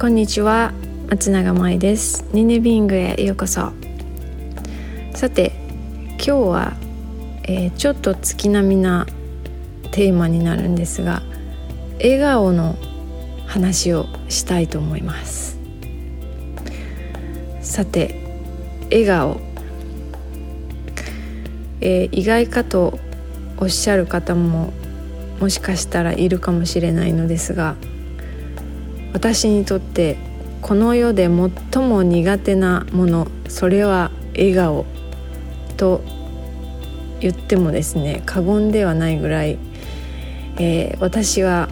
こんにちは松永舞です。ニネビングへようこそ。さて今日は、えー、ちょっと月並みなテーマになるんですが笑顔の話をしたいと思います。さて笑顔、えー、意外かとおっしゃる方ももしかしたらいるかもしれないのですが私にとってこの世で最も苦手なものそれは笑顔と言ってもですね過言ではないぐらい、えー、私は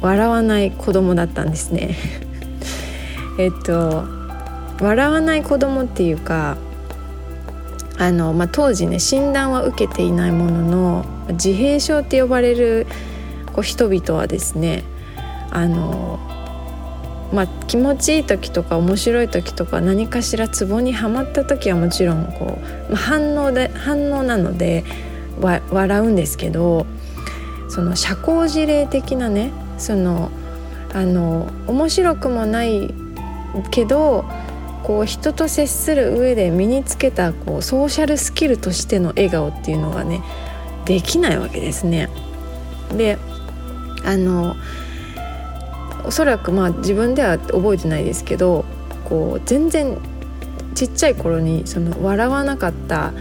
笑わない子供だったんですね。えっと笑わない子供っていうかあの、まあ、当時ね診断は受けていないものの自閉症って呼ばれるこう人々はですねあのまあ、気持ちいい時とか面白い時とか何かしらツボにはまった時はもちろんこう、まあ、反応で反応なので笑うんですけどその社交辞令的なねそのあの面白くもないけどこう人と接する上で身につけたこうソーシャルスキルとしての笑顔っていうのがねできないわけですね。であのおそらくまあ自分では覚えてないですけどこう全然ちっちゃい頃にその笑わなかった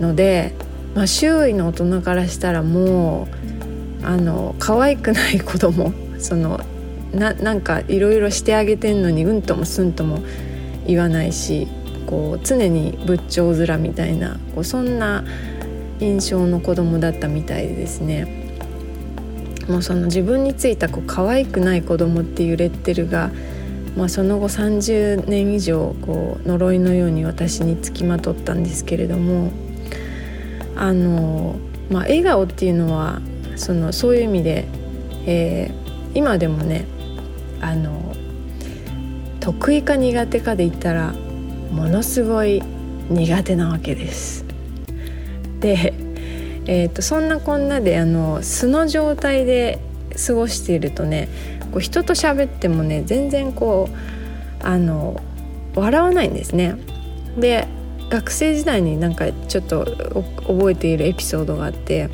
ので、まあ、周囲の大人からしたらもうあの可愛くない子供そのななんかいろいろしてあげてんのにうんともすんとも言わないしこう常に仏頂面みたいなこうそんな印象の子供だったみたいでですね。もうその自分についたこう可愛くない子供っていうレッテルが、まあ、その後30年以上こう呪いのように私につきまとったんですけれどもあの、まあ、笑顔っていうのはそのそういう意味で、えー、今でもねあの得意か苦手かで言ったらものすごい苦手なわけです。でえーと、そんなこんなであの素の状態で過ごしているとねこう人と喋ってもね全然こうあの笑わないんですね。で学生時代になんかちょっと覚えているエピソードがあって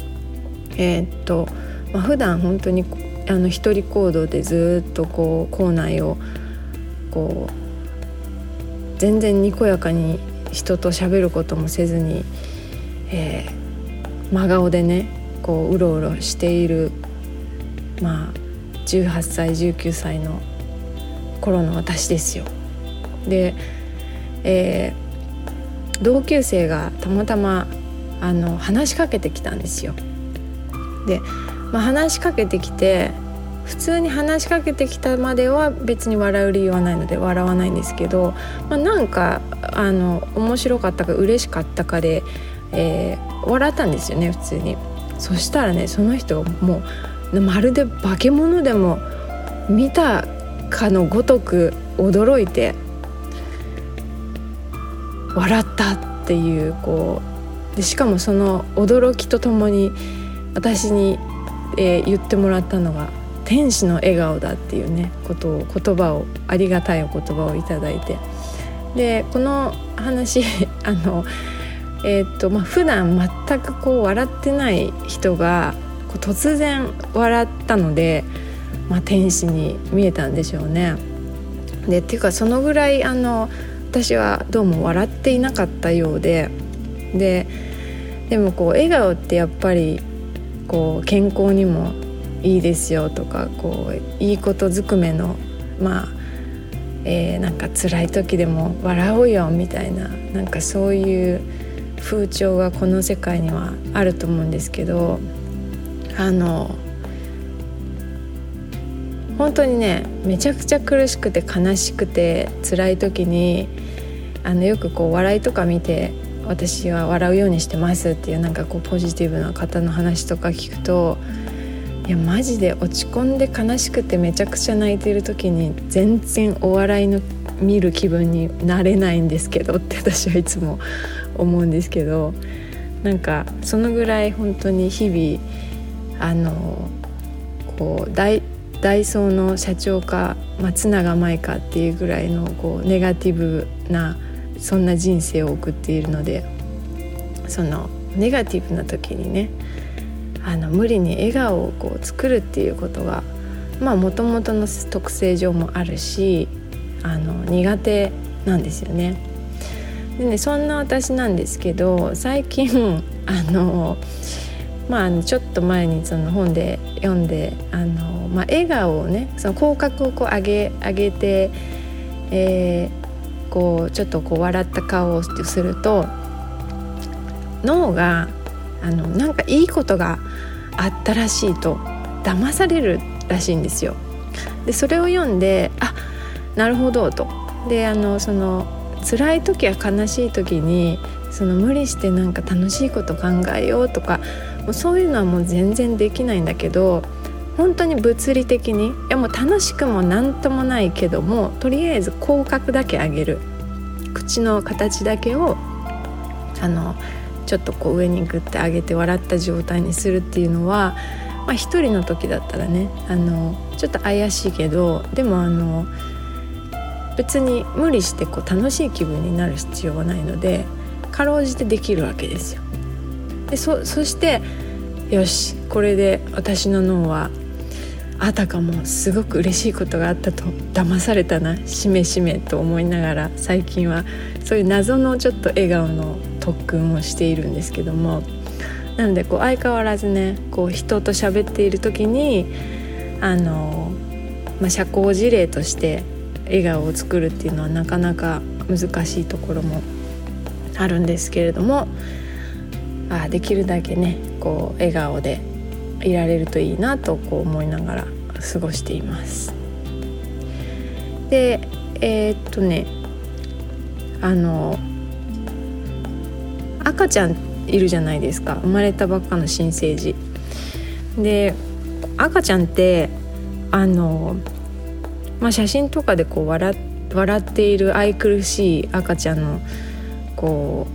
えっ、ー、と、まあ、普段本当にあの一人行動でずっとこう校内をこう全然にこやかに人と喋ることもせずに、えー、真顔でねこううろうろしているまあ18歳19歳の頃の私ですよ。で、えー、同級生がたまたまあの話しかけてきたんですよ。で、まあ、話しかけてきて普通に話しかけてきたまでは別に笑う理由はないので笑わないんですけど、まあ、なんかあの面白かったか嬉しかったかでえー、笑ったんですよね普通に。そしたらねその人もうまるで化け物でも見たかのごとく驚いて笑ったっていうこうでしかもその驚きとともに私に、えー、言ってもらったのが「天使の笑顔だ」っていうねことを言葉をありがたいお言葉をいただいて。でこの話 あのえーとまあ普段全くこう笑ってない人がこう突然笑ったので、まあ、天使に見えたんでしょうね。でっていうかそのぐらいあの私はどうも笑っていなかったようでででもこう笑顔ってやっぱりこう健康にもいいですよとかこういいことずくめのまあ、えー、なんか辛い時でも笑おうよみたいななんかそういう風潮がこの世界にはあると思うんですけどあの本当にねめちゃくちゃ苦しくて悲しくて辛い時にあのよくこう笑いとか見て私は笑うようにしてますっていうなんかこうポジティブな方の話とか聞くといやマジで落ち込んで悲しくてめちゃくちゃ泣いてる時に全然お笑いの見る気分になれないんですけどって私はいつも思うんですけどなんかそのぐらい本当に日々あのこう大ダイソーの社長か松永舞かっていうぐらいのこうネガティブなそんな人生を送っているのでそのネガティブな時にねあの無理に笑顔をこう作るっていうことがまあもともとの特性上もあるしあの苦手なんですよね。でねそんな私なんですけど最近あのまあちょっと前にその本で読んであの、まあ、笑顔をねその口角をこう上げ上げて、えー、こうちょっとこう笑った顔をすると脳があのなんかいいことがあったらしいと騙されるらしいんですよ。でそれを読んであなるほどと。であのその辛い時や悲しい時にその無理してなんか楽しいこと考えようとかもうそういうのはもう全然できないんだけど本当に物理的にいやもう楽しくも何ともないけどもとりあえず口角だけ上げる。口の形だけをあのちょっとこう上にグッて上げて笑った状態にするっていうのは、まあ、一人の時だったらねあのちょっと怪しいけどでもあの別に無理してこう楽しい気分になる必要はないのでかろうじてできるわけですよ。でそしてよしこれで私の脳はあたかもすごく嬉しいことがあったと騙されたなしめしめと思いながら最近はそういう謎のちょっと笑顔の特訓をしているんですけどもなのでこう相変わらずねこう人と喋っている時にあの、まあ、社交辞令として笑顔を作るっていうのはなかなか難しいところもあるんですけれどもあできるだけねこう笑顔でいられるといいなとこう思いながら過ごしています。でえー、っとねあの赤ちゃんいるじゃないですか生まれたばっかの新生児。で赤ちゃんってあの、まあ、写真とかでこう笑っている愛くるしい赤ちゃんのこ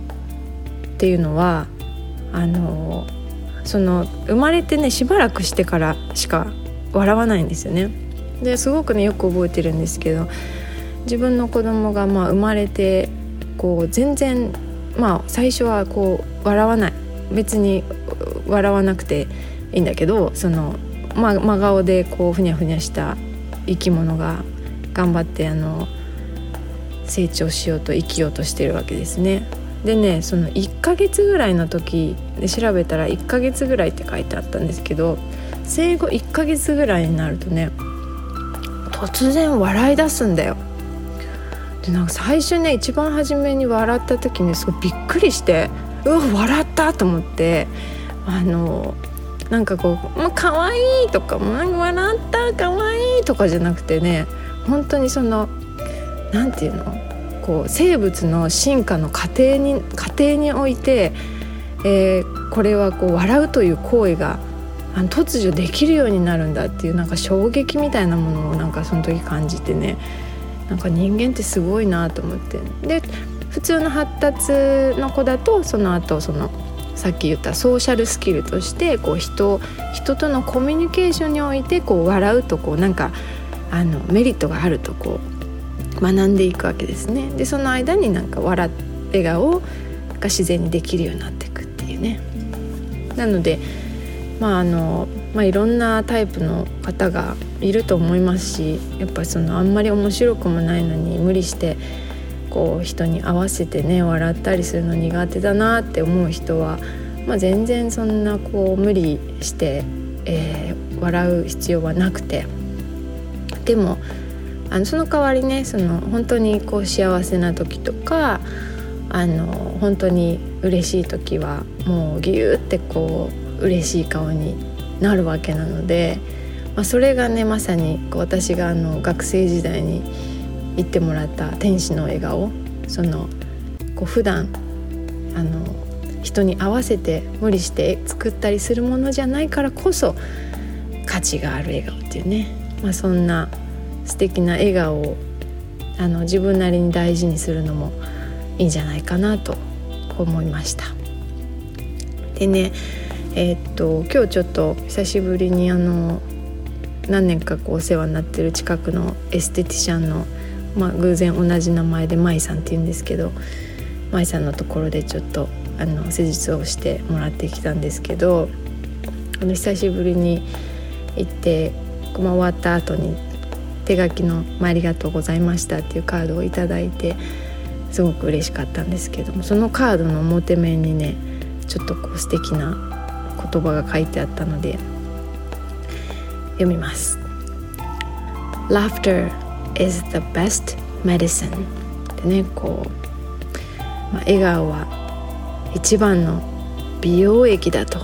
うっていうのはあのその生まれてねしばらくしてからしか笑わないんですよね。ですごくねよく覚えてるんですけど自分の子供がまあ生まれてこう全然まあ最初はこう笑わない別に笑わなくていいんだけどその、まあ、真顔でこうふにゃふにゃした生き物が頑張ってあの成長しようと生きようとしてるわけですね。でねその1ヶ月ぐらいの時で調べたら1ヶ月ぐらいって書いてあったんですけど生後1ヶ月ぐらいになるとね突然笑い出すんだよ。でなんか最初ね一番初めに笑った時にすごいびっくりしてうわ笑ったと思ってあのなんかこう「まあ、可愛いとか「まあ、笑った可愛いとかじゃなくてね本当にその何て言うのこう生物の進化の過程に過程において、えー、これはこう笑うという行為があの突如できるようになるんだっていうなんか衝撃みたいなものをなんかその時感じてねなんか人間ってすごいなと思って。で普通の発達の子だとその後そのさっき言ったソーシャルスキルとしてこう人人とのコミュニケーションにおいてこう笑うとこうなんかあのメリットがあるとこう学んでいくわけですね。でその間になんか笑笑顔が自然にできるようになっていくっていうね。なのでまああの、まあ、いろんなタイプの方がいると思いますしやっぱりそのあんまり面白くもないのに無理してこう人に合わせてね笑ったりするの苦手だなって思う人は、まあ、全然そんなこう無理して、えー、笑う必要はなくて。でもあのその代わりねその本当にこう幸せな時とかあの本当に嬉しい時はもうギューってこう嬉しい顔になるわけなので、まあ、それがねまさにこう私があの学生時代に言ってもらった天使の笑顔そのこう普段あの人に合わせて無理して作ったりするものじゃないからこそ価値がある笑顔っていうね、まあ、そんな素敵な笑顔をあの自分なりに大事にするのもいいんじゃないかなと思いました。でねえー、っと今日ちょっと久しぶりにあの何年かこうお世話になってる近くのエステティシャンの、まあ、偶然同じ名前で舞さんっていうんですけど舞さんのところでちょっとあの施術をしてもらってきたんですけどあの久しぶりに行ってまあ終わった後に手書きの「ありがとうございました」っていうカードを頂いてすごく嬉しかったんですけどもそのカードの表面にねちょっとこう素敵な言葉が書いてあったので読みます。Laughter is the best medicine. でねこう、まあ、笑顔は一番の美容液だと、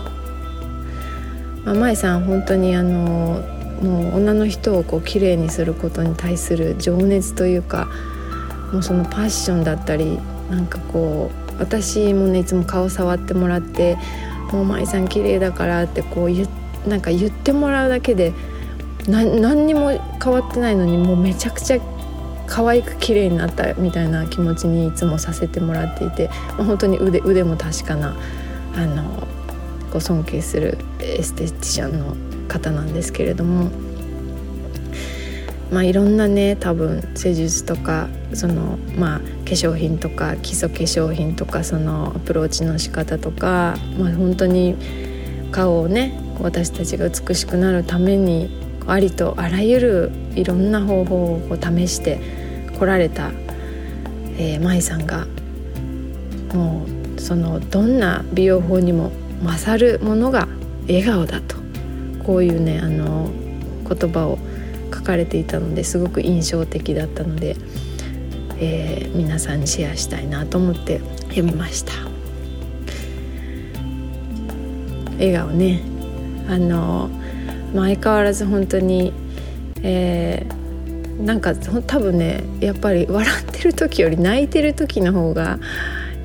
まあ、舞さん本当にあのもう女の人をこう綺麗にすることに対する情熱というかもうそのパッションだったりなんかこう私もねいつも顔触ってもらって「もう舞さん綺麗だから」ってこう言なんか言ってもらうだけで何にも変わってないのにもうめちゃくちゃ可愛く綺麗になったみたいな気持ちにいつもさせてもらっていて、まあ、本当に腕腕も確かなあのご尊敬するエステティシャンの方なんですけれども。まあ、いろんなね多分施術とかその、まあ、化粧品とか基礎化粧品とかそのアプローチの仕方とか、まあ、本当に顔をね私たちが美しくなるためにありとあらゆるいろんな方法を試してこられた、えー、舞さんがもうそのどんな美容法にも勝るものが笑顔だとこういうねあの言葉を書かれていたのですごく印象的だったので、えー、皆さんにシェアしたいなと思って読みました。笑顔ね。あの、まあ、相変わらず本当に、えー、なんか多分ねやっぱり笑ってる時より泣いてる時の方が、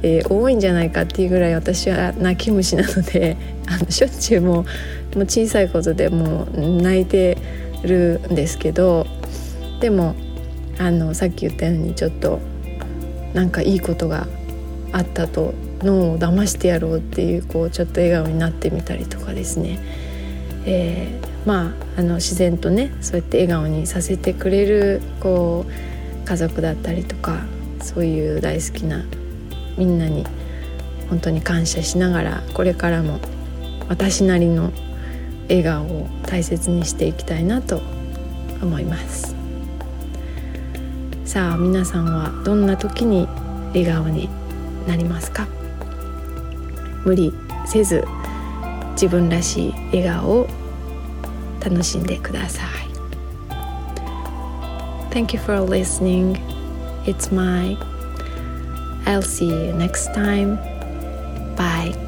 えー、多いんじゃないかっていうぐらい私は泣き虫なので あのしょっちゅうもうもう小さいことでもう泣いてるんですけどでもあのさっき言ったようにちょっとなんかいいことがあったと脳を騙してやろうっていうこうちょっと笑顔になってみたりとかですね、えー、まああの自然とねそうやって笑顔にさせてくれるこう家族だったりとかそういう大好きなみんなに本当に感謝しながらこれからも私なりの笑顔を大切にしていきたいなと思います。さあ皆さんはどんな時に笑顔になりますか？無理せず自分らしい笑顔を楽しんでください Thank you for listening. It's my. I'll see you next time. Bye.